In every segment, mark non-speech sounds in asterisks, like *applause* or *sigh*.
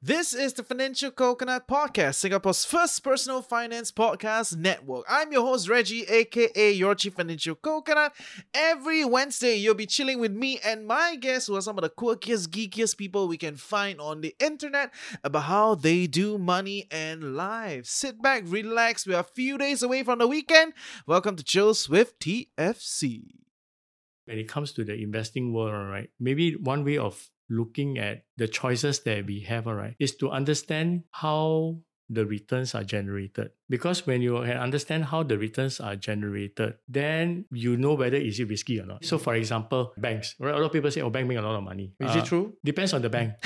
This is the Financial Coconut Podcast, Singapore's first personal finance podcast network. I'm your host, Reggie, aka your Chief Financial Coconut. Every Wednesday, you'll be chilling with me and my guests, who are some of the quirkiest, geekiest people we can find on the internet, about how they do money and life. Sit back, relax. We are a few days away from the weekend. Welcome to Chills with TFC. when it comes to the investing world, right, maybe one way of looking at the choices that we have, all right, is to understand how the returns are generated. Because when you can understand how the returns are generated, then you know whether is it risky or not. So for example, banks, right? A lot of people say, oh, bank make a lot of money. Is Uh, it true? Depends on the bank. *laughs*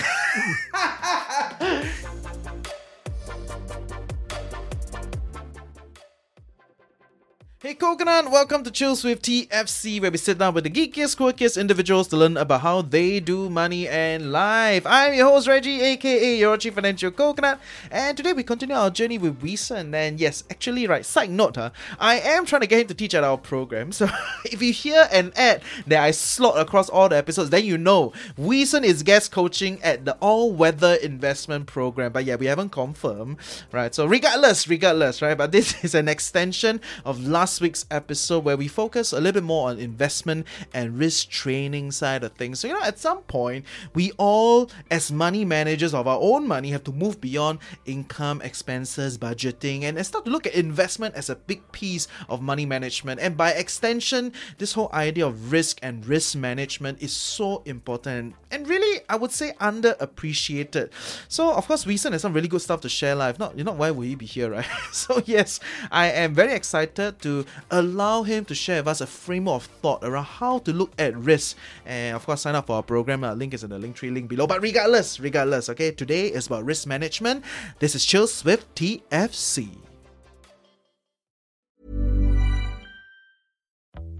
Hey Coconut, welcome to Chills with TFC, where we sit down with the geekiest, quirkiest individuals to learn about how they do money and life. I'm your host Reggie, aka your chief financial coconut, and today we continue our journey with Wyson. And yes, actually, right, side note, huh, I am trying to get him to teach at our program. So *laughs* if you hear an ad that I slot across all the episodes, then you know Wyson is guest coaching at the all weather investment program. But yeah, we haven't confirmed, right? So regardless, regardless, right? But this *laughs* is an extension of last week's episode where we focus a little bit more on investment and risk training side of things. So, you know, at some point, we all, as money managers of our own money, have to move beyond income, expenses, budgeting, and start to look at investment as a big piece of money management. And by extension, this whole idea of risk and risk management is so important and really, I would say, underappreciated. So, of course, Wyson has some really good stuff to share live. Not, you know, why would he be here, right? *laughs* so, yes, I am very excited to allow him to share with us a framework of thought around how to look at risk. And of course, sign up for our program. Uh, link is in the link tree link below. But regardless, regardless, okay, today is about risk management. This is Chills with TFC.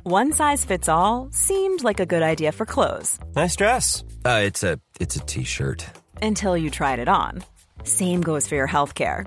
One size fits all seemed like a good idea for clothes Nice dress. Uh, it's a it's a t-shirt. until you tried it on. Same goes for your healthcare.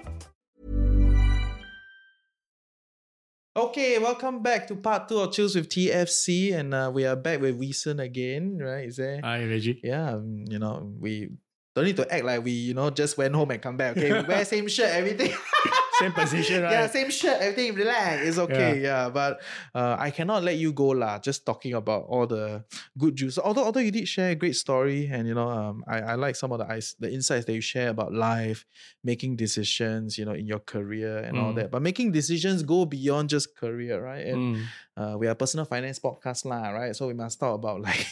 Okay, welcome back to part two of Chills with TFC. And uh, we are back with Weeson again, right? Is there? Hi, Reggie. yeah, um, you know, we don't need to act like we, you know, just went home and come back. Okay, we wear same shirt, everything. *laughs* Same position, right? Yeah, same shirt, everything. Relax, it's okay. Yeah, but uh, I cannot let you go lah. Just talking about all the good juice. Although, although you did share a great story, and you know, um, I, I like some of the ice, the insights that you share about life, making decisions, you know, in your career and all Mm. that. But making decisions go beyond just career, right? And Mm. Uh, we are personal finance podcast lah, right? So we must talk about *laughs* like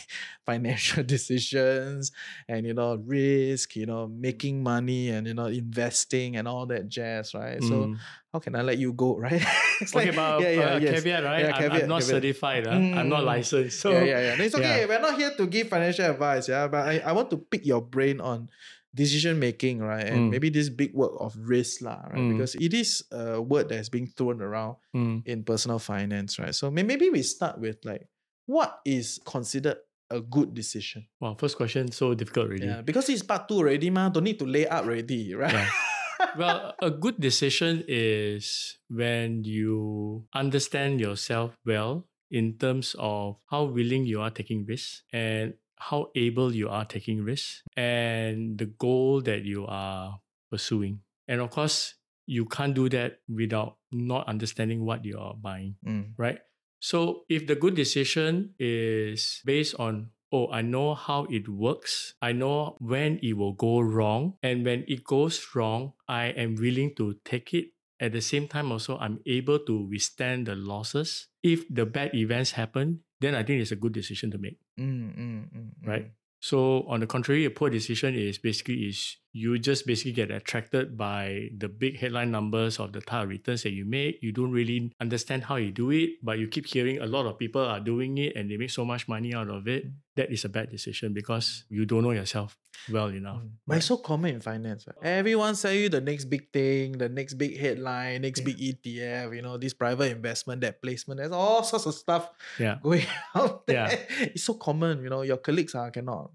financial decisions and you know risk, you know making money and you know investing and all that jazz, right? So Mm. how can I let you go, *laughs* right? it's Okay, like- but uh, caveat, right? Yeah, I'm, caveat, I'm not caveat. certified. ah. I'm not Mm. licensed. So yeah, yeah, yeah. No, It's okay. yeah. We're not here to give financial advice, yeah. But I, I want to pick your brain on decision making, right? And Mm. maybe this big word of risk, lah, right? Mm. Because it is a word that's being thrown around Mm. in personal finance, right? So may- maybe we start with like what is considered a good decision? Wow, first question so difficult already. Yeah, because it's part two already, ma. Don't need to lay out already, right? Yeah. *laughs* well, a good decision is when you understand yourself well in terms of how willing you are taking risks and how able you are taking risks and the goal that you are pursuing. And of course, you can't do that without not understanding what you are buying Mm, right? So if the good decision is based on, oh, I know how it works, I know when it will go wrong, and when it goes wrong, I am willing to take it. At the same time, also, I'm able to withstand the losses. If the bad events happen, then I think it's a good decision to make. mm, mm, mm, Right. mm. So on the contrary, a poor decision is basically is you just basically get attracted by the big headline numbers of the type of returns that you make. You don't really understand how you do it, but you keep hearing a lot of people are doing it and they make so much money out of it. That is a bad decision because you don't know yourself well enough. Mm. But it's so common in finance. right? Everyone sell you the next big thing, the next big headline, next big ETF, you know, this private investment, that placement. There's all sorts of stuff Yeah. *laughs* going out there. Yeah. It's so common, you know, your colleagues are cannot.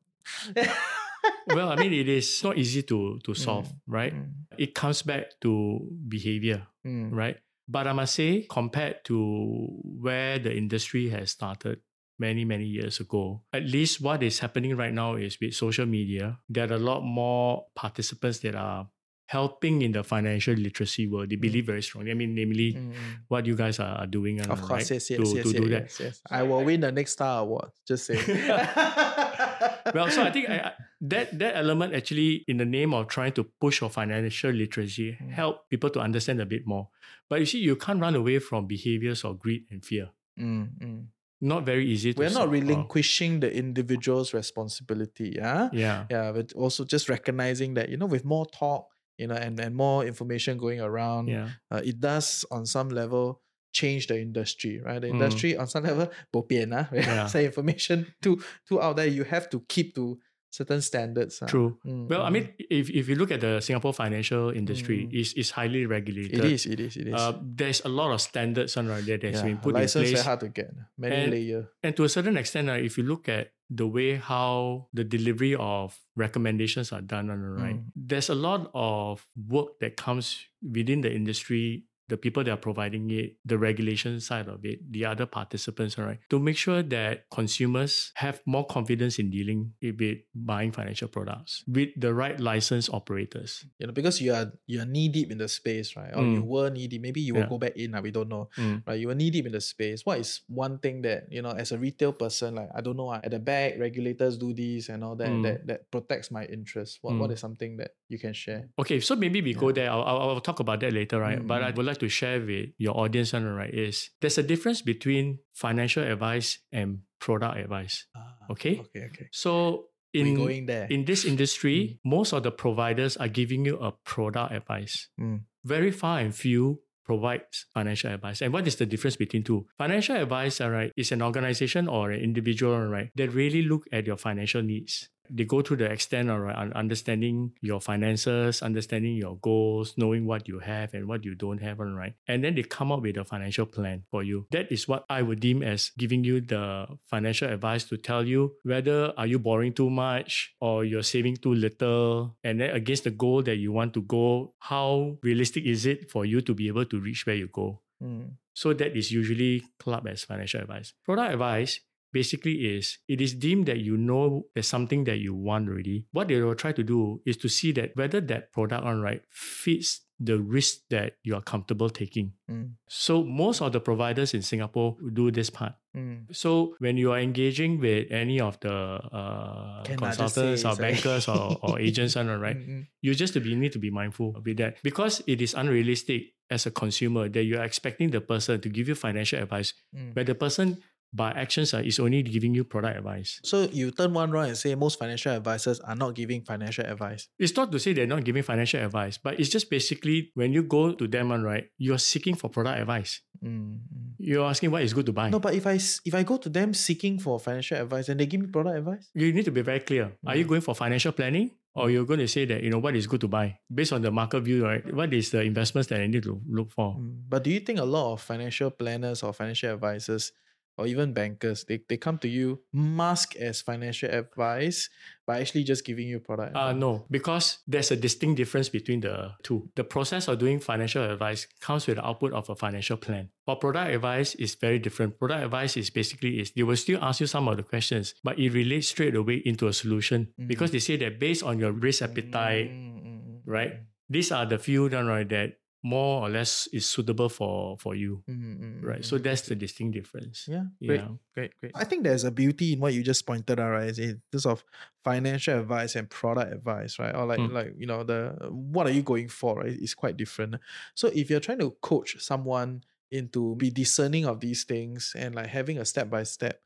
*laughs* well, I mean, it is not easy to to solve, right? Mm, It comes back to behavior, mm, right? But I must say, compared to where the industry has started many, many years ago, at least what is happening right now is with social media, there are a lot more participants that are helping in the financial literacy world. They believe very strongly. I mean, namely, mm, mm. what you guys are, doing. Of right? course, yes, yes, to, yes, to yes, do that. yes, yes. I will win the next star award. Just say. *laughs* well, so I think I, I- that that element actually, in the name of trying to push for financial literacy, Mm. help people to understand a bit more. But you see, you can't run away from behaviors of greed and fear. Mm, mm. Not very easy. to We're not relinquishing the individual's responsibility. Yeah. Yeah, yeah but also just recognizing that you know with more talk you know and, and more information going around yeah, uh, it does on some level change the industry right the Mm. industry on some level *laughs* bo ah, *laughs* Yeah. say information too too out there you have to keep to certain standards ah. true. Mm, Well, I mm. mean, if, if you look at the Singapore financial industry, Mm. it's, it's highly regulated. it is it is it is Uh, there's a lot of standards on right there that's yeah, been put in place. license very hard to get many And- layer And to a certain extent, uh, if you look at the way how the delivery of recommendations are done, uh, right, Mm. there's a lot of work that comes within the industry, the people that are providing it, the regulation side of it, the other participants, all right, to make sure that consumers have more confidence in dealing with buying financial products with the right licensed operators. you know because you are you are knee deep in the space right or you Mm. were knee deep maybe you will Yeah. go back in we don't know Mm. right? You were knee deep in the space. What is one thing that you know, as a retail person, like I don't know, ah, at the back, regulators do this and all that Mm. that that protects my interest. What what Mm. is something that you can share? Okay, so maybe we go there. I'll, I'll, I'll talk about that later, right? But I Mm. would like to share with your audience, right, is there's a difference between financial advice and product advice. Okay. Okay. Okay. So We're in going there. in this industry, most of the providers are giving you a product advice. Mm. Very far and few provides financial advice. And what is the difference between two? Financial advice, all right, is an organization or an individual, right, that really look at your financial needs. They go to the extent, on understanding your finances, understanding your goals, knowing what you have and what you don't have, right. And then they come up with a financial plan for you. That is what I would deem as giving you the financial advice to tell you whether are you borrowing too much or you're saving too little, and then against the goal that you want to go, how realistic is it for you to be able to reach where you go? Mm. So that is usually clubbed as financial advice. Product advice basically is it is deemed that you know there's something that you want already. What they will try to do is to see that whether that product on right fits the risk that you are comfortable taking. Mm. So most of the providers in Singapore do this part. Mm. So when you are engaging with any of the uh, consultants say or bankers or, or *laughs* agents, all right, Mm, mm. you just to be need to be mindful with that because it is unrealistic as a consumer that you are expecting the person to give you financial advice Mm. where the person by actions uh, is only giving you product advice. So you turn one round and say most financial advisors are not giving financial advice. It's not to say they're not giving financial advice, but it's just basically when you go to them, right, you're seeking for product advice. Mm, mm. You're asking what is good to buy. No, but if I if I go to them seeking for financial advice and they give me product advice, you need to be very clear. Are you Mm. going for financial planning or you're going to say that, you know, what is good to buy based on the market view, right? What is the investments that I need to look for? Mm, But do you think a lot of financial planners or financial advisors or even bankers, they, they come to you mask as financial advice by actually just giving you product Uh, no, because there's a distinct difference between the two. The process of doing financial advice comes with the output of a financial plan. For product advice is very different. Product advice is basically is they will still ask you some of the questions, but it relates straight away into a solution because they say that based on your risk appetite, Mm, mm, mm, right? These are the few done right that more or less is suitable for for you, mm, mm, mm, right? mm. So that's the distinct difference. Yeah, great, Yeah. great, great. I think there's a beauty in what you just pointed out, right? In terms of financial advice and product advice, right? Or like, Mm. like you know, the what are you going for? Right, it's quite different. So if you're trying to coach someone into be discerning of these things and like having a step by step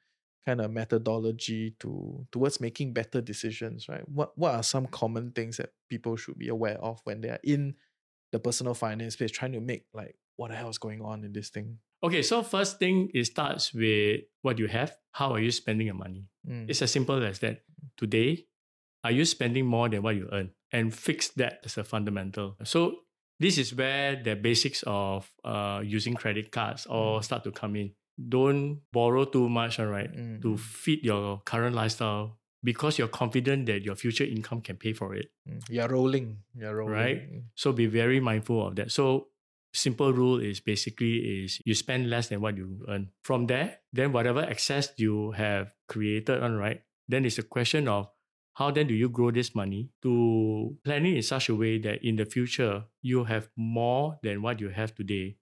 kind of methodology to towards making better decisions, right? What what are some common things that people should be aware of when they are in the personal finance space trying to make like what the hell is going on in this thing? Okay, so first thing it starts with what you have. How are you spending your money? Mm, It's as simple as that. Today, are you spending more than what you earn? And fix that as a fundamental. So this is where the basics of uh, using credit cards all start to come in. Don't borrow too much, all right, mm, to fit your current lifestyle because you're confident that your future income can pay for it. mm. You're rolling. You're rolling. Right. Mm, So be very mindful of that. So simple rule is basically is you spend less than what you earn. From there, then whatever excess you have created on right, then it's a question of how then do you grow this money to planning in such a way that in the future you have more than what you have today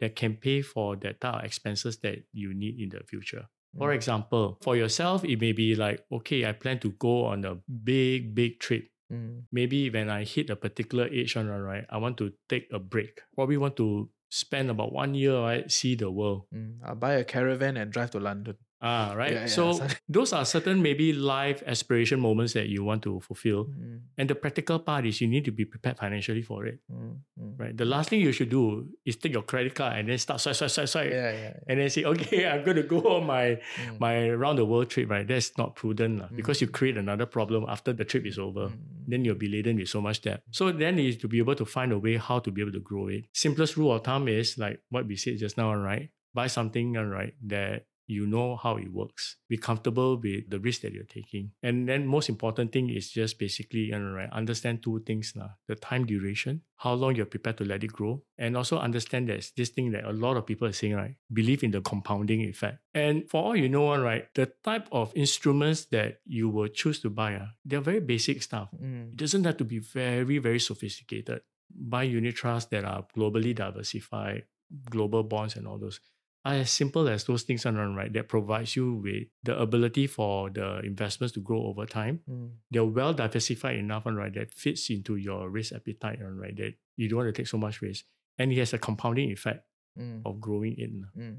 that can pay for that type of expenses that you need in the future. For Mm. example, for yourself, it may be like, okay, I plan to go on a big, big trip mm, maybe when I hit a particular age on right, I want to take a break. Probably want to spend about one year, right, see the world. mm. I'll buy a caravan and drive to London. Ah, right. Yeah, yeah, so *laughs* those are certain maybe life aspiration moments that you want to fulfill. Mm, And the practical part is you need to be prepared financially for it. mm, mm. Right. The last thing you should do is take your credit card and then start swipe, swipe, swipe, swipe. Yeah, yeah. And then say, okay, I'm going to go on my Mm, my round the world trip, right? That's not prudent lah, because you Mm. create another problem after the trip is over. Then you'll be laden with so much debt. So then is to be able to find a way how to be able to grow it. Simplest rule of thumb is like what we said just now, right? Buy something, right, that you know how it works. Be comfortable with the risk that you're taking. And then most important thing is just basically you know, right, understand two things now. The time duration, how long you're prepared to let it grow. And also understand that this thing that a lot of people are saying, right? Believe in the compounding effect. And for all you know, right, the type of instruments that you will choose to buy, ah, they're very basic stuff. mm, It doesn't have to be very, very sophisticated. Buy unit trusts that are globally diversified, global bonds and all those. Are as simple as those things are run right that provides you with the ability for the investments to grow over time. mm, They're well diversified enough right that fits into your risk appetite right that you don't want to take so much risk. And it has a compounding effect mm, of growing in mm.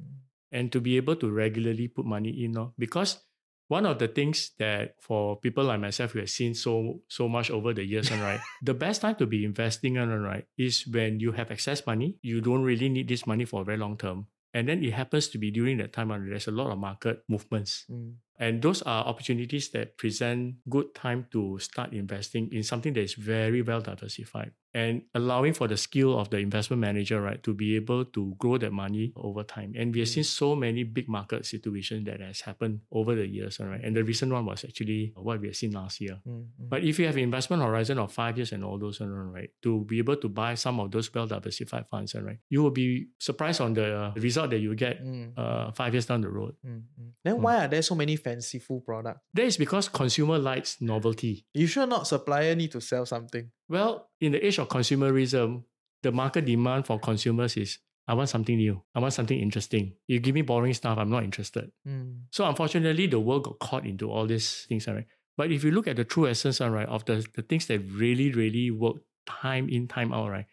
and to be able to regularly put money in no? because one of the things that for people like myself who have seen so so much over the years and right *laughs* the best time to be investing on right is when you have excess money you don't really need this money for a very long term and then it happens to be during that time when there's a lot of market movements Mm. and those are opportunities that present good time to start investing in something that is very well diversified and allowing for the skill of the investment manager, right, to be able to grow that money over time. And we have seen so many big market situations that has happened over the years, right. And the recent one was actually what we have seen last year. Mm, mm. But if you have investment horizon of five years and all those, right, to be able to buy some of those well diversified funds, right, you will be surprised on the result that you get Mm, uh, five years down the road. mm, mm. Then why are there so many fanciful products? That is because consumer likes novelty. You sure not supplier need to sell something? Well, in the age of consumerism, the market demand for consumers is I want something new. I want something interesting. You give me boring stuff, I'm not interested. Mm, So unfortunately, the world got caught into all these things, right? But if you look at the true essence, all right, of the, the things that really, really work time in, time out, right,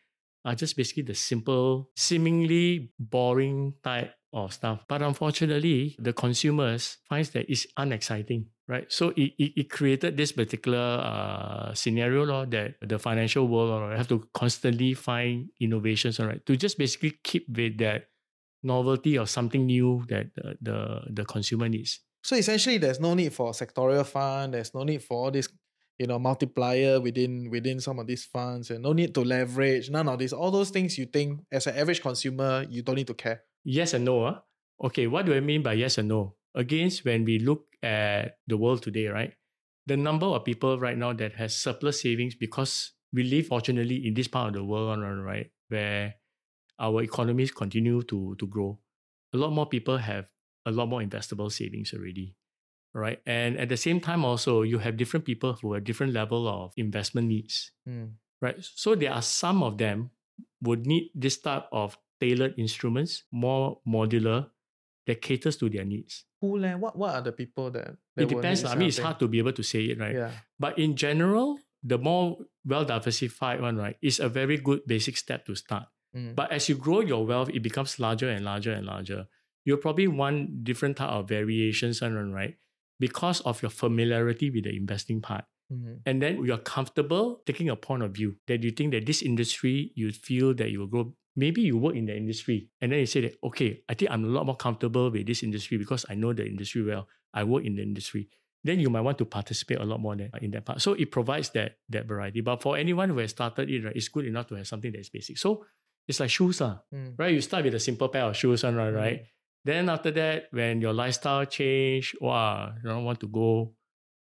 are just basically the simple, seemingly boring type stuff. But unfortunately, the consumers finds that it's unexciting, right? So it, it, it created this particular uh, scenario law that the financial world right, have to constantly find innovations, all right, to just basically keep with that novelty or something new that the, the, the consumer needs. So essentially, there's no need for sectorial fund. There's no need for all this, you know, multiplier within within some of these funds, and no need to leverage. None of this. All those things you think as an average consumer, you don't need to care. Yes and no. Huh? Okay, what do I mean by yes and no? Against when we look at the world today, right? The number of people right now that has surplus savings because we live fortunately in this part of the world, right, where our economies continue to, to grow. A lot more people have a lot more investable savings already. Right. And at the same time also you have different people who have different level of investment needs Mm, right? So there are some of them would need this type of tailored instruments, more modular, that caters to their needs. Who leh? What what are the people that? that it depends. I mean, it's hard to be able to say it, right? Yeah. But in general, the more well diversified one, right, is a very good basic step to start. Mm, But as you grow your wealth, it becomes larger and larger and larger. you'll probably want different type of variations, on right? Because of your familiarity with the investing part. Mhm. And then you're comfortable taking a point of view that you think that this industry, you feel that you will grow. Maybe you work in the industry and then you say that, okay, I think I'm a lot more comfortable with this industry because I know the industry well. I work in the industry. Then you might want to participate a lot more in that part. So it provides that that variety. But for anyone who has started it, right, it's good enough to have something that's basic. So it's like shoes, lah, Mm. right? You start with a simple pair of shoes, right? Mm. right? Then after that, when your lifestyle change, wow, you don't want to go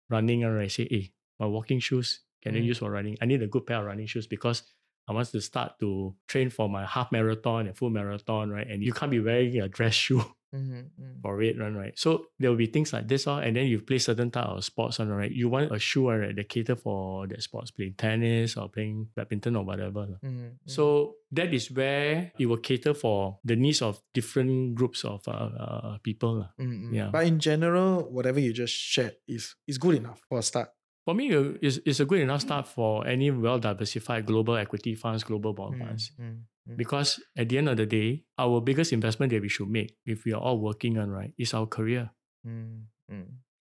running, and right? Say, hey, my walking shoes can I Mm. use for running? I need a good pair of running shoes because I want to start to train for my half marathon and full marathon, right? And you can't be wearing a dress *laughs* shoe Mhm, mm. for it, right? right? So there will be things like this, all, and then you play certain type of sports, on right? You want a shoe, right, that cater for that sports, playing tennis or playing badminton or whatever. lah. Mhm, mhm. So that is where it will cater for the needs of different groups of uh, uh, people. lah. Mm, mm. yeah. But in general, whatever you just shared is is good enough for a start. For me, uh, it's, it's a good enough start for any well diversified global equity funds, global bond Mm, funds. mm, mm. Because at the end of the day, our biggest investment that we should make, if we are all working on right, is our career, Mm, mm.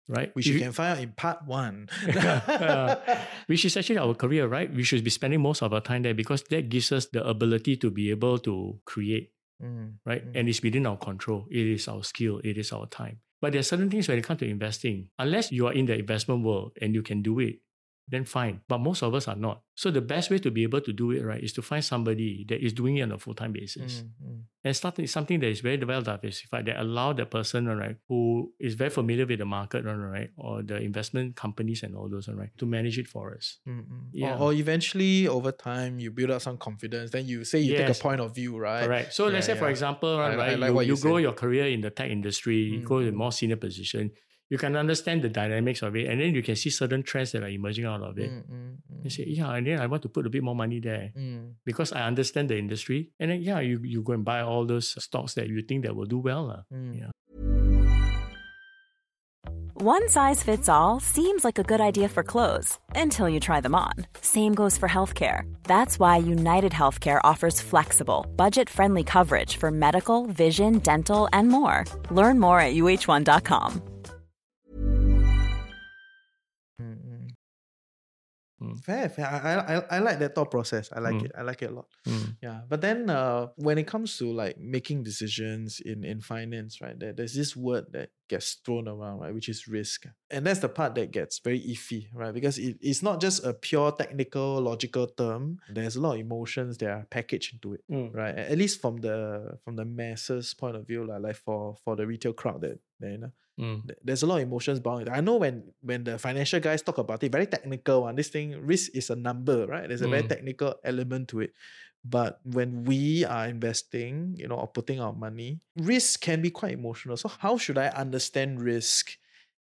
right? Which If you can find out in part one. *laughs* which is actually our career, right? We should be spending most of our time there because that gives us the ability to be able to create, Mm, right? mm. And it's within our control. It is our skill. It is our time. But there are certain things when it comes to investing, unless you are in the investment world and you can do it, then fine. But most of us are not. So the best way to be able to do it, right, is to find somebody that is doing it on a full-time basis. Mm, mm. And starting something that is very well diversified that allow the person, right, who is very familiar with the market, right, or the investment companies and all those, right, to manage it for us. Mm, mm. Yeah. Or, or eventually over time you build up some confidence. Then you say you take a point of view, right? Correct. So let's Yeah, say, for example, right, I like you, you you grow your career in the tech industry, you go to a Mm. more senior position, you can understand the dynamics of it, and then you can see certain trends that are emerging out of it. Mm, mm, You mm, say, yeah, and then I want to put a bit more money there mm. because I understand the industry. And then, yeah, you, you go and buy all those stocks that you think that will do well. Mm. Yeah. One size fits all seems like a good idea for clothes until you try them on. Same goes for healthcare. That's why United Healthcare offers flexible, budget friendly coverage for medical, vision, dental, and more. Learn more at uh1.com. Mm. Fair, fair. I, I, I- like that thought process. I like Mm. it. I like it a lot. Mm. Yeah. But then uh, when it comes to like making decisions in, in finance, right, there, there's this word that gets thrown around, right, which is risk. And that's the part that gets very iffy, right? Because it, it's not just a pure technical, logical term. There's a lot of emotions that are packaged into it. Mm. Right. At least from the from the masses point of view, like, like for for the retail crowd that, that you know, Mm. there's a lot of emotions bound. I know when when the financial guys talk about it, very technical one. This thing risk is a number, right? There's a very Mm. technical element to it. But when we are investing, you know, or putting our money, risk can be quite emotional. So how should I understand risk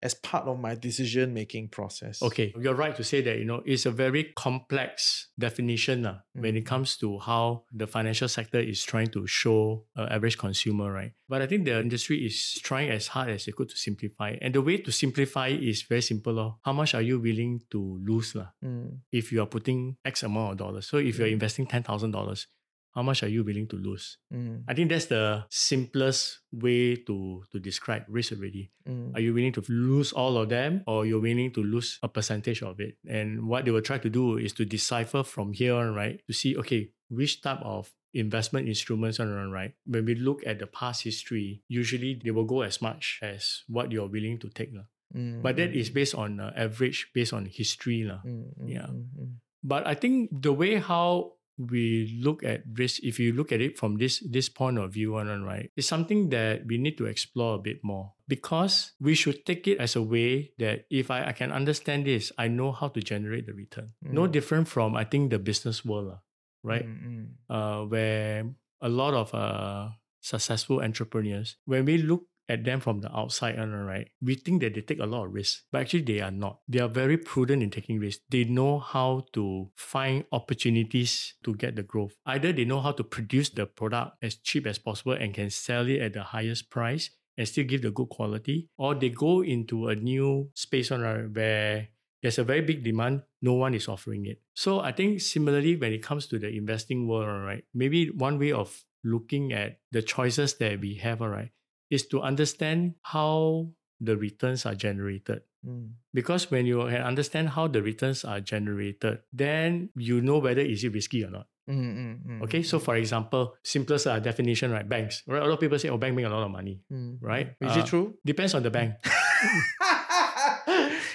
as part of my decision making process? Okay, you're right to say that, you know, it's a very complex definition lah when it Mm. comes to how the financial sector is trying to show uh, average consumer, right? But I think the industry is trying as hard as it could to simplify. And the way to simplify is very simple. Lor. How much are you willing to lose lah, Mm, if you are putting X amount of dollars? So if you're Mm. investing $10,000, how much are you willing to lose? mm, I think that's the simplest way to, to describe risk already. mm, Are you willing to lose all of them or you're willing to lose a percentage of it? And what they will try to do is to decipher from here on, right? To see, okay, which type of investment instruments are on, right? When we look at the past history, usually they will go as much as what you're willing to take. mm, But that mm, is based on uh, average, based on history. lah. mm, mm, yeah. mm, mm. But I think the way how we look at risk, if you look at it from this this point of view on, right, it's something that we need to explore a bit more because we should take it as a way that if I, I can understand this, I know how to generate the return. No Mm. different from I think the business world, right? Mm, mm, Uh, where a lot of uh, successful entrepreneurs, when we look at them from the outside, right, we think that they take a lot of risks, but actually they are not. They are very prudent in taking risks. They know how to find opportunities to get the growth. Either they know how to produce the product as cheap as possible and can sell it at the highest price and still give the good quality, or they go into a new space on where there's a very big demand, no one is offering it. So I think similarly, when it comes to the investing world, right, maybe one way of looking at the choices that we have, all right, is to understand how the returns are generated. Mm. Because when you can understand how the returns are generated, then you know whether is it risky or not. Mm, mm, mm, Okay, so for example, simplest uh, definition, right? Banks. Right? A lot of people say, "Oh, bank make a lot of money." mm. right? Is Uh, it true? Depends on the bank. *laughs*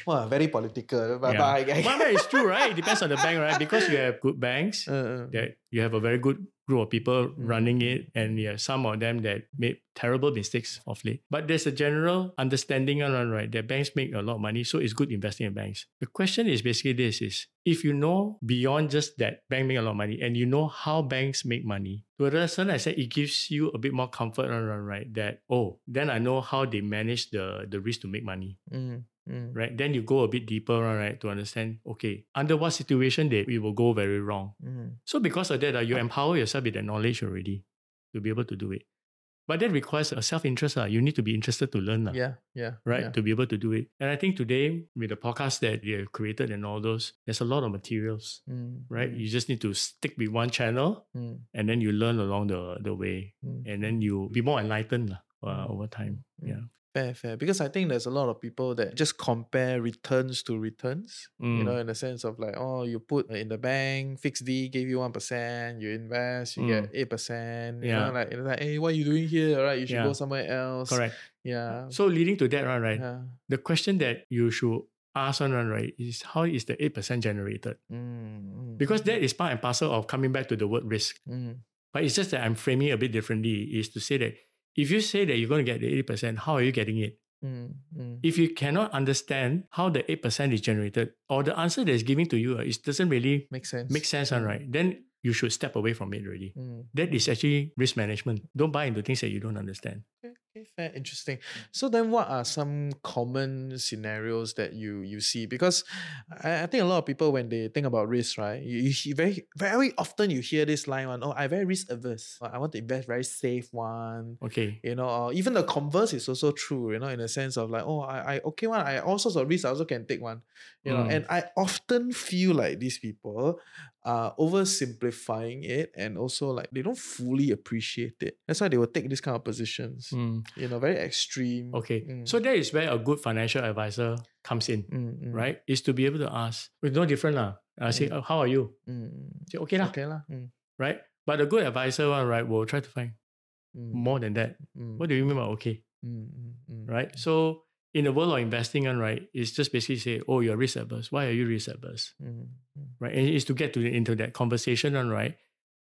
wow, very political. But, Yeah. but I, I, But, it's true, right? It depends on the bank, right? Because you have good banks, Uh, uh, that you have a very good group of people running it, and you have some of them that made terrible mistakes of late. But there's a general understanding around right that banks make a lot of money, so it's good investing in banks. The question is basically this: is if you know beyond just that bank make a lot of money, and you know how banks make money, to a certain extent, it gives you a bit more comfort around right that oh, then I know how they manage the the risk to make money mm, mm, right? Then you go a bit deeper, right, to understand, okay, under what situation they it will go very wrong. mm, So because of that, uh, you empower yourself with the knowledge already to be able to do it. But that requires a self-interest. Uh. You need to be interested to learn. Uh, yeah, yeah. Right, Yeah. to be able to do it. And I think today, with the podcast that you have created and all those, there's a lot of materials, Mm, right? mm, You just need to stick with one channel mm, and then you learn along the, the way. mm. And then you be more enlightened uh, over time. Yeah. Fair, fair. Because I think there's a lot of people that just compare returns to returns. You Mm. know, in the sense of like, oh, you put in the bank, fixed D gave you one percent, you invest, you get eight percent. You know, Mm. Yeah. like like, hey, what are you doing here? Right, you should go somewhere else. Correct. Yeah. So leading to that, right, right? yeah. the question that you should ask one, right, is how is the 8% generated? Mm, mm, Because that is part and parcel of coming back to the word risk. mm, But it's just that I'm framing it a bit differently, is to say that if you say that you're going to get the 80%, how are you getting it? mm, mm, If you cannot understand how the 8% is generated, or the answer that is giving to you, uh, it doesn't really makes sense. make sense, one, right? Then you should step away from it already. Mm. That is actually risk management. Don't buy into things that you don't understand. Okay, okay, fair, interesting. So then, what are some common scenarios that you you see? Because I, I think a lot of people when they think about risk, right, you, you very very often you hear this line one, oh, I very risk averse. I want to invest very safe one. Okay. You know, or even the converse is also true. You know, in the sense of like, oh, I, I okay one, I all sorts of risks I also can take one. You know, Mm. and I often feel like these people are oversimplifying it and also like they don't fully appreciate it. That's why they will take this kind of positions Mm. You know, very extreme. Okay. Mm. So that is where a good financial advisor comes in. Mm, mm, right? Is to be able to ask. It's no different lah. I say, Mm. "Oh, how are you? Mm, Say, okay lah, okay. Mm, right? But a good advisor one, right, will try to find more than that. What do you mean by okay, right? So in the world of investing, one, right, it's just basically say, oh, you're risk averse. Why are you risk averse, right? And it's to get to the, into that conversation, one, right,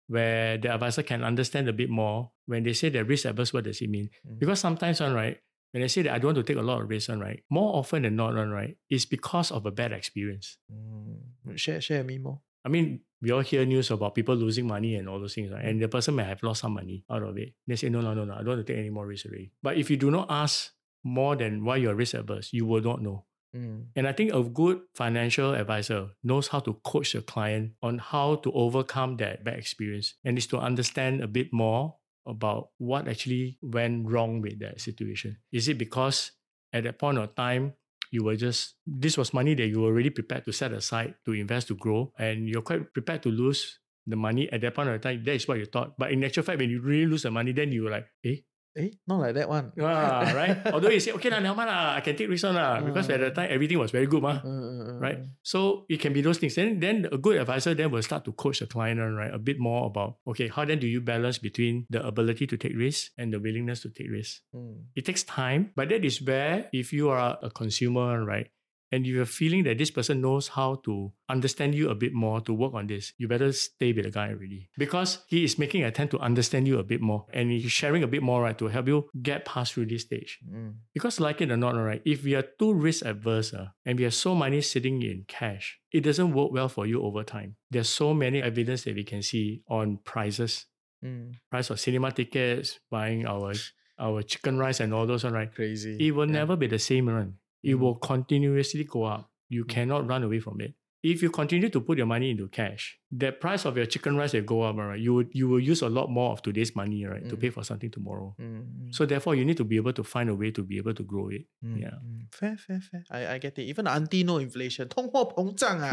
where the advisor can understand a bit more. When they say that risk averse, what does it mean? Mm. Because sometimes, one, right, when they say that I don't want to take a lot of risk, one, right, more often than not, one, right, it's because of a bad experience. mm. Share, share me more. I mean, we all hear news about people losing money and all those things, right? And the person may have lost some money out of it. They say, no, no, no, no, I don't want to take any more risk already. But if you do not ask more than why you're risk averse, you will not know. Mm, And I think a good financial advisor knows how to coach the client on how to overcome that bad experience and is to understand a bit more about what actually went wrong with that situation. Is it because at that point of time, you were just, this was money that you were already prepared to set aside to invest to grow, and you're quite prepared to lose the money at that point of time. That is what you thought. But in actual fact, when you really lose the money, then you were like, eh, Eh, not like that one. ah, *laughs* right? Although you say, okay, lah, never mind, lah, I can take risk on, lah, because at the time, everything was very good, Mm, mm, mm, right? So it can be those things. Then, then a good advisor then will start to coach the client, right, a bit more about okay, how then do you balance between the ability to take risk and the willingness to take risk? Mm, It takes time, but that is where if you are a consumer, right, and you're feeling that this person knows how to understand you a bit more to work on this, you better stay with the guy already because he is making an attempt to understand you a bit more and he's sharing a bit more, right, to help you get past through this stage. mm, Because like it or not, right, if we are too risk averse uh, and we have so money sitting in cash, it doesn't work well for you over time. There's so many evidence that we can see on prices, mm. price of cinema tickets, buying our our chicken rice and all those, right? Crazy. It will Yeah. never be the same run. It Mm. will continuously go up. You Mm. cannot run away from it if you continue to put your money into cash, the price of your chicken rice will go up, right? You would you will use a lot more of today's money, right, to Mm. pay for something tomorrow. Mm, So therefore, you need to be able to find a way to be able to grow it. mm, yeah. mm. fair, fair, fair. I, I get it. Even the auntie know inflation. *laughs* 通货膨胀 ah.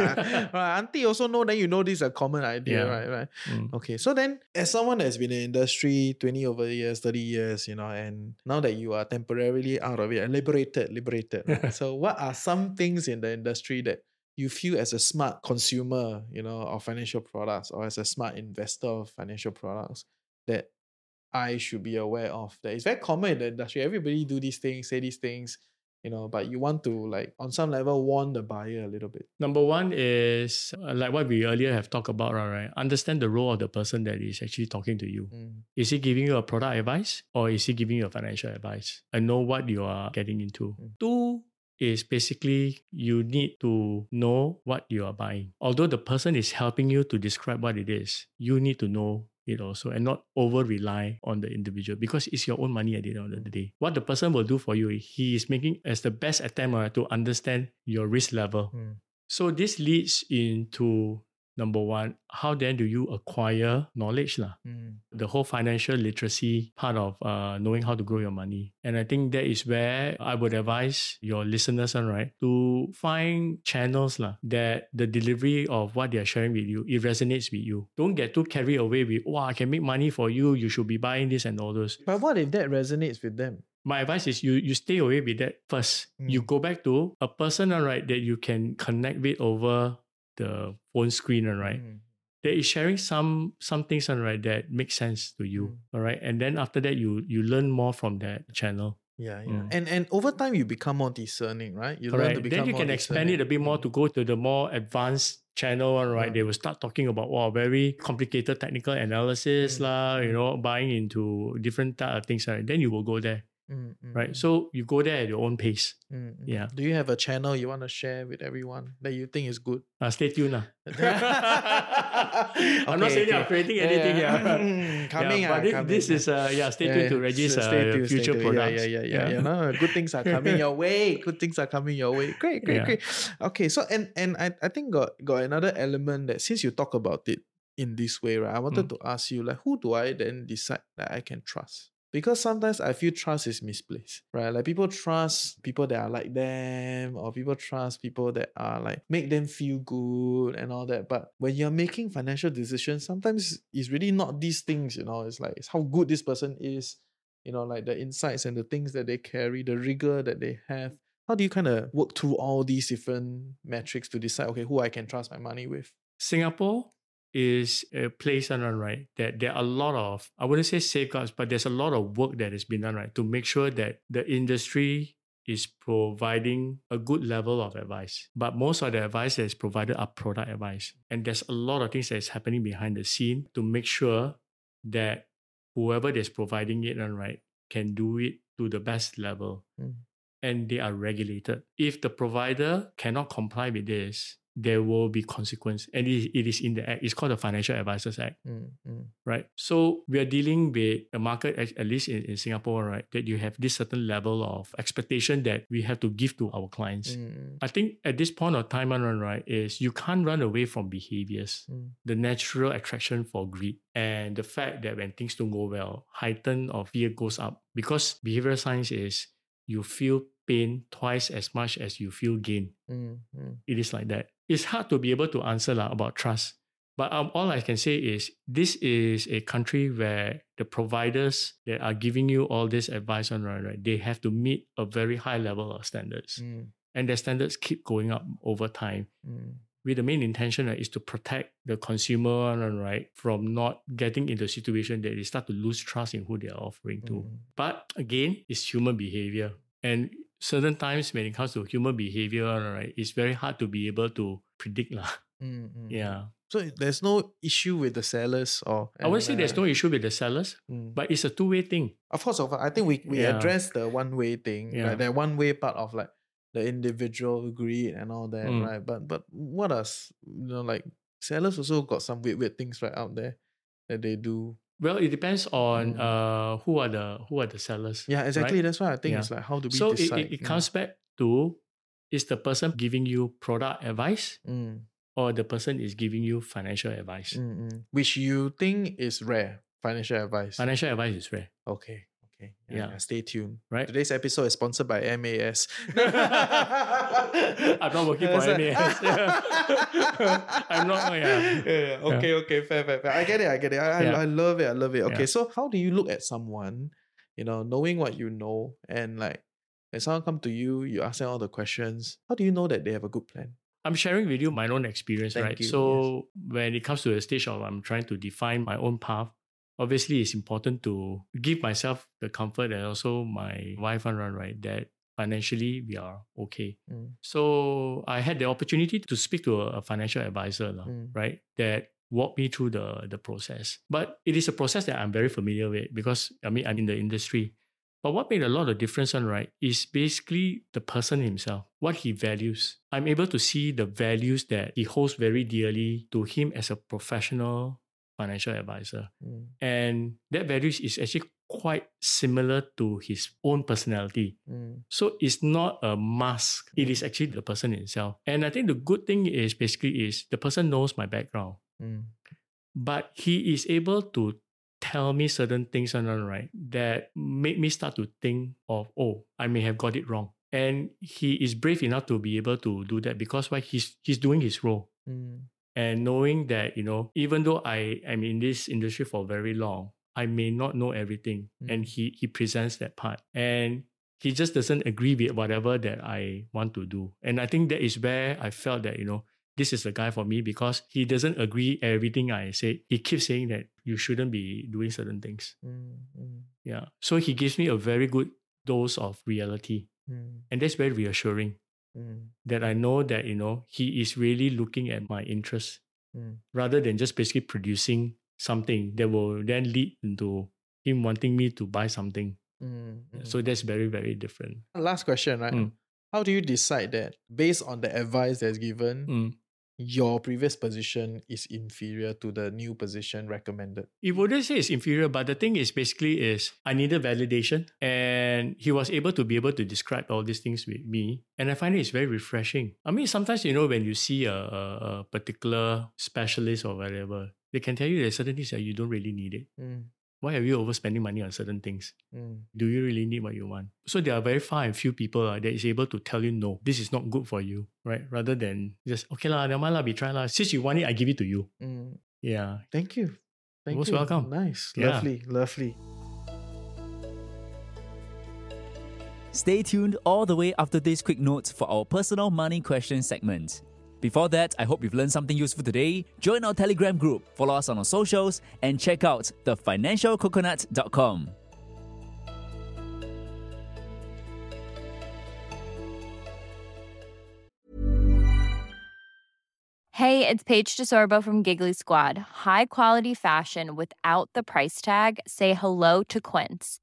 *laughs* right, auntie also know. Then you know this is a common idea, Yeah. right? Right. Mm. Okay, so then as someone that's been in the industry 20 over years, 30 years, you know, and now that you are temporarily out of it, liberated, liberated. right? so *laughs* what are some things in the industry that you feel as a smart consumer, you know, of financial products or as a smart investor of financial products that I should be aware of? That is very common in the industry. Everybody do these things, say these things, you know, but you want to like on some level warn the buyer a little bit. Number one is uh, like what we earlier have talked about, right? Understand the role of the person that is actually talking to you. Mm, Is he giving you a product advice or is he giving you a financial advice? And know what you are getting into. Mm. Two is basically you need to know what you are buying. Although the person is helping you to describe what it is, you need to know it also and not over rely on the individual because it's your own money at the end of the day. What the person will do for you, he is making as the best attempt uh, to understand your risk level. mm, So this leads into number one, how then do you acquire knowledge? Lah? mm, The whole financial literacy part of uh, knowing how to grow your money. And I think that is where I would advise your listeners on right to find channels lah, that the delivery of what they are sharing with you, it resonates with you. Don't get too carried away with, wow, I can make money for you, you should be buying this and all those. But what if that resonates with them? My advice is you you stay away with that first. You Mm. go back to a person, all right, that you can connect with over the phone screen, all right. Mm, That is sharing some some things, all right, that makes sense to you, Mm. all right. And then after that, you you learn more from that channel. Yeah, yeah. Mm. And and over time you become more discerning, right? You learn to become Then you can expand it a bit more to go to the more advanced channel, all right. Yeah. They will start talking about wow, very complicated technical analysis, Mm. lah. You know, buying into different type of things, right. Then you will go there, Mm, mm, right. mm, So you go there at your own pace. mm, mm. yeah. Do you have a channel you want to share with everyone that you think is good? Uh, stay tuned, lah. *laughs* *laughs* I'm not Okay, saying I'm okay. creating Yeah, anything. yeah. *laughs* Yeah, Mm, coming, yeah, ah, but this, coming, this is uh, yeah. Stay Yeah, tuned to. Reggie's uh, stay tuned, future products. Yeah, yeah, yeah, yeah. yeah. No, good things are coming your way. Good things are coming your way. Great, great, great. Okay, so and and I, I think got got another element that since you talk about it in this way, right? I wanted Mm. to ask you like who do I then decide that I can trust? Because sometimes I feel trust is misplaced, right? Like people trust people that are like them, or people trust people that are like make them feel good and all that. But when you're making financial decisions, sometimes it's really not these things, you know. It's like it's how good this person is, you know, like the insights and the things that they carry, the rigor that they have. How do you kind of work through all these different metrics to decide, okay, who I can trust my money with? Singapore is a place done right that there are a lot of I wouldn't say safeguards, but there's a lot of work that has been done right to make sure that the industry is providing a good level of advice. But most of the advice that is provided are product advice. And there's a lot of things that is happening behind the scene to make sure that whoever is providing it right can do it to the best level. Mm. And they are regulated. If the provider cannot comply with this, there will be consequence. And it, it is in the act. It's called the Financial Advisors Act Mm, mm, right? So we are dealing with a market, at, at least in, in Singapore, right, that you have this certain level of expectation that we have to give to our clients. mm, I think at this point of time, run right, is you can't run away from behaviors, mm, the natural attraction for greed, and the fact that when things don't go well, heighten of fear goes up because behavioral science is you feel pain twice as much as you feel gain mm, mm, it is like that. It's hard to be able to answer lah about trust. But um, all I can say is this is a country where the providers that are giving you all this advice on right, right, they have to meet a very high level of standards. mm, And their standards keep going up over time. mm, With the main intention right, is to protect the consumer right, from not getting into a situation that they start to lose trust in who they are offering to. mm. But again, it's human behavior. And certain times when it comes to human behavior, right, it's very hard to be able to predict. lah. *laughs* Mm, mm. Yeah. So there's no issue with the sellers or I would say there's no issue with the sellers, mm. but it's a two-way thing. Of course, of course, I think we, we Yeah. address the one way thing, Yeah. like that one way part of like the individual greed and all that, Mm. right? But but what are you know like sellers also got some weird weird things right out there that they do. Well, it depends on uh who are the who are the sellers. Yeah, exactly. right? That's why I think Yeah. it's like how do we So it, decide? it, it comes back to is the person giving you product advice Mm, or the person is giving you financial advice. Mm-mm. Which you think is rare, financial advice. Financial advice is rare. Okay. Okay. Yeah. Stay tuned. Right. Today's episode is sponsored by MAS. *laughs* *laughs* I'm not working for MAS. *laughs* I'm not, oh, yeah. yeah, yeah. Okay, okay, fair, fair, fair. I get it, I get it. I, I- Yeah. I love it, I love it. Okay, Yeah. so how do you look at someone, you know, knowing what you know, and like when someone come to you, you ask them all the questions. How do you know that they have a good plan? I'm sharing with you my own experience, Thank right? you, So when it comes to a stage of I'm trying to define my own path, obviously it's important to give myself the comfort and also my wife and run, right? That financially we are okay. Mm. So I had the opportunity to speak to a, financial advisor, Mm. right? That walked me through the the process. But it is a process that I'm very familiar with because I mean I'm in the industry. But what made a lot of difference, on right, is basically the person himself, what he values. I'm able to see the values that he holds very dearly to him as a professional financial advisor. Mm, And that values is actually quite similar to his own personality. mm, So it's not a mask. It is actually the person itself. And I think the good thing is basically is the person knows my background, mm, but he is able to tell me certain things and all right that make me start to think of, oh, I may have got it wrong. And he is brave enough to be able to do that because why he's he's doing his role. mm, And knowing that, you know, even though I am in this industry for very long, I may not know everything. And he he presents that part. And he just doesn't agree with whatever that I want to do. And I think that is where I felt that, you know, this is the guy for me because he doesn't agree everything I say. He keeps saying that you shouldn't be doing certain things. mm, mm, Yeah. So he gives me a very good dose of reality. mm, And that's very reassuring mm, that I know that, you know, he is really looking at my interests mm. rather than just basically producing something that will then lead into him wanting me to buy something. Mm, mm. So that's very, very different. last question, right? Mm. How do you decide that based on the advice that's given, Mm. Your previous position is inferior to the new position recommended? It wouldn't say it's inferior, but the thing is basically is I needed validation and he was able to be able to describe all these things with me. And I find it is very refreshing. I mean, sometimes, you know, when you see a, a, a particular specialist or whatever, they can tell you there's certain things that you don't really need it. Mm, Why are you overspending money on certain things? mm, do you really need what you want? So there are very far and few people uh, that is able to tell you no, this is not good for you, right? Rather than just okay lah, never mind lah, we try lah. Since you want it, I give it to you. mm. Yeah, Thank you. Thank you. Most you. welcome. Nice. Yeah. Lovely. Lovely. Stay tuned all the way after this quick note for our personal money question segment. Before that, I hope you've learned something useful today. Join our Telegram group, follow us on our socials, and check out thefinancialcoconut.com. Hey, it's Paige DeSorbo from Giggly Squad. High quality fashion without the price tag. Say hello to Quince.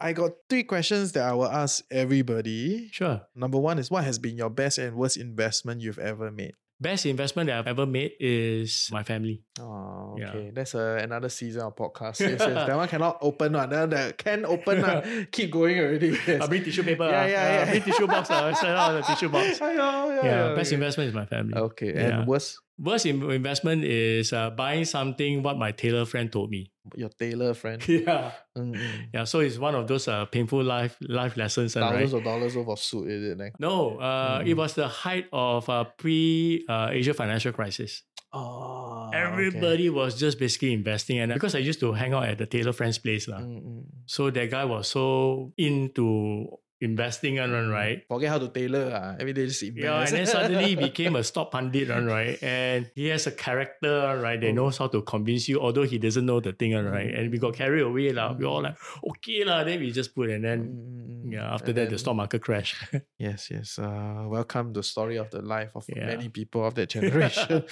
I got three questions that I will ask everybody. sure. Number one is what has been your best and worst investment you've ever made? Best investment that I've ever made is my family. Oh, Yeah. okay. That's uh, another season of podcast. *laughs* Yes, yes. that one cannot open one. That, that can open one. *laughs* Keep going already. Yes. *laughs* I bring tissue paper. Yeah, ah. yeah, Ah, yeah. bring tissue box. Uh, send out the tissue box. yeah, yeah, Yeah, best okay. investment is my family. Okay, and Yeah. worst? Worst investment is uh, buying something what my tailor friend told me. Your tailor friend. *laughs* Yeah. Mm, mm. Yeah, so it's one of those uh, painful life life lessons. uh, right? Thousands of dollars worth of suit, is it? Like? No, uh, it Mm. was the height of uh, pre uh, Asia financial crisis. Oh, Everybody was just basically investing, and because I used to hang out at the tailor friend's place, lah. Mm, mm. so that guy was so into investing and one, right? Forget how to tailor. Uh. Every day just invest. Yeah, and then suddenly he became a stock pundit, one, *laughs* right? And he has a character, right? That Oh. knows how to convince you, although he doesn't know the thing, one, right? And we got carried away, lah. We all like, okay, lah. Then we just put, and then Mm, yeah, after and that the stock market crashed. *laughs* Yes, yes. Uh, welcome to the story of the life of Yeah. many people of that *laughs* generation.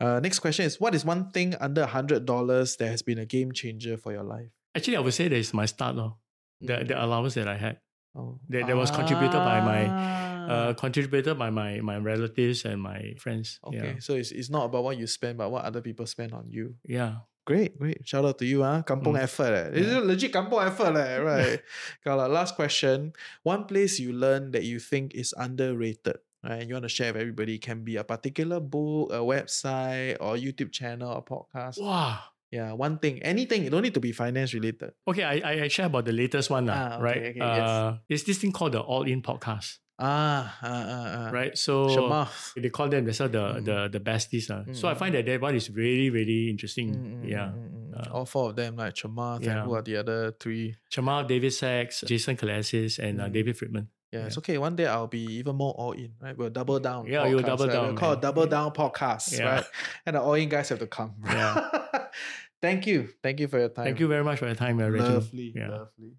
uh, next question is: What is one thing under a hundred dollars that has been a game changer for your life? Actually, I would say that is my start, lor. The the allowance that I had. Oh. That, that was contributed by my Ah. uh contributed by my my relatives and my friends. Okay, Yeah. so it's, it's not about what you spend, but what other people spend on you. Yeah. Great, great. Shout out to you, ah. Kampung Mm. effort. Eh. This is legit kampung effort, eh, *laughs* right? Got a last question. One place you learn that you think is underrated, right? You want to share with everybody. Can be a particular book, a website, or YouTube channel, or podcast. Wow. Yeah, one thing, anything. It don't need to be finance related. Okay, I, I share about the latest one, Ah, okay, right? okay, yes. uh, It's this thing called the All In podcast, Ah, ah, ah, ah. right? So they call them themselves the Mm. the the besties. lah. So I Mm, find that that one is really really interesting. Mm, mm, yeah. mm, mm, mm. Uh, All four of them, like Chamath, yeah. and who are the other three? Jamal, David Sacks, Jason Kalasis, and uh, Mm. David Friedman. Yeah, Yeah. it's okay. One day I'll be even more all in, right? We'll double down. Yeah, you'll double right? We'll down, call it man. double down podcast, Yeah. right? And the all in guys have to come. Yeah. *laughs* Thank you. Thank you for your time. Thank you very much for your time, Reggie. Lovely. Yeah. Lovely.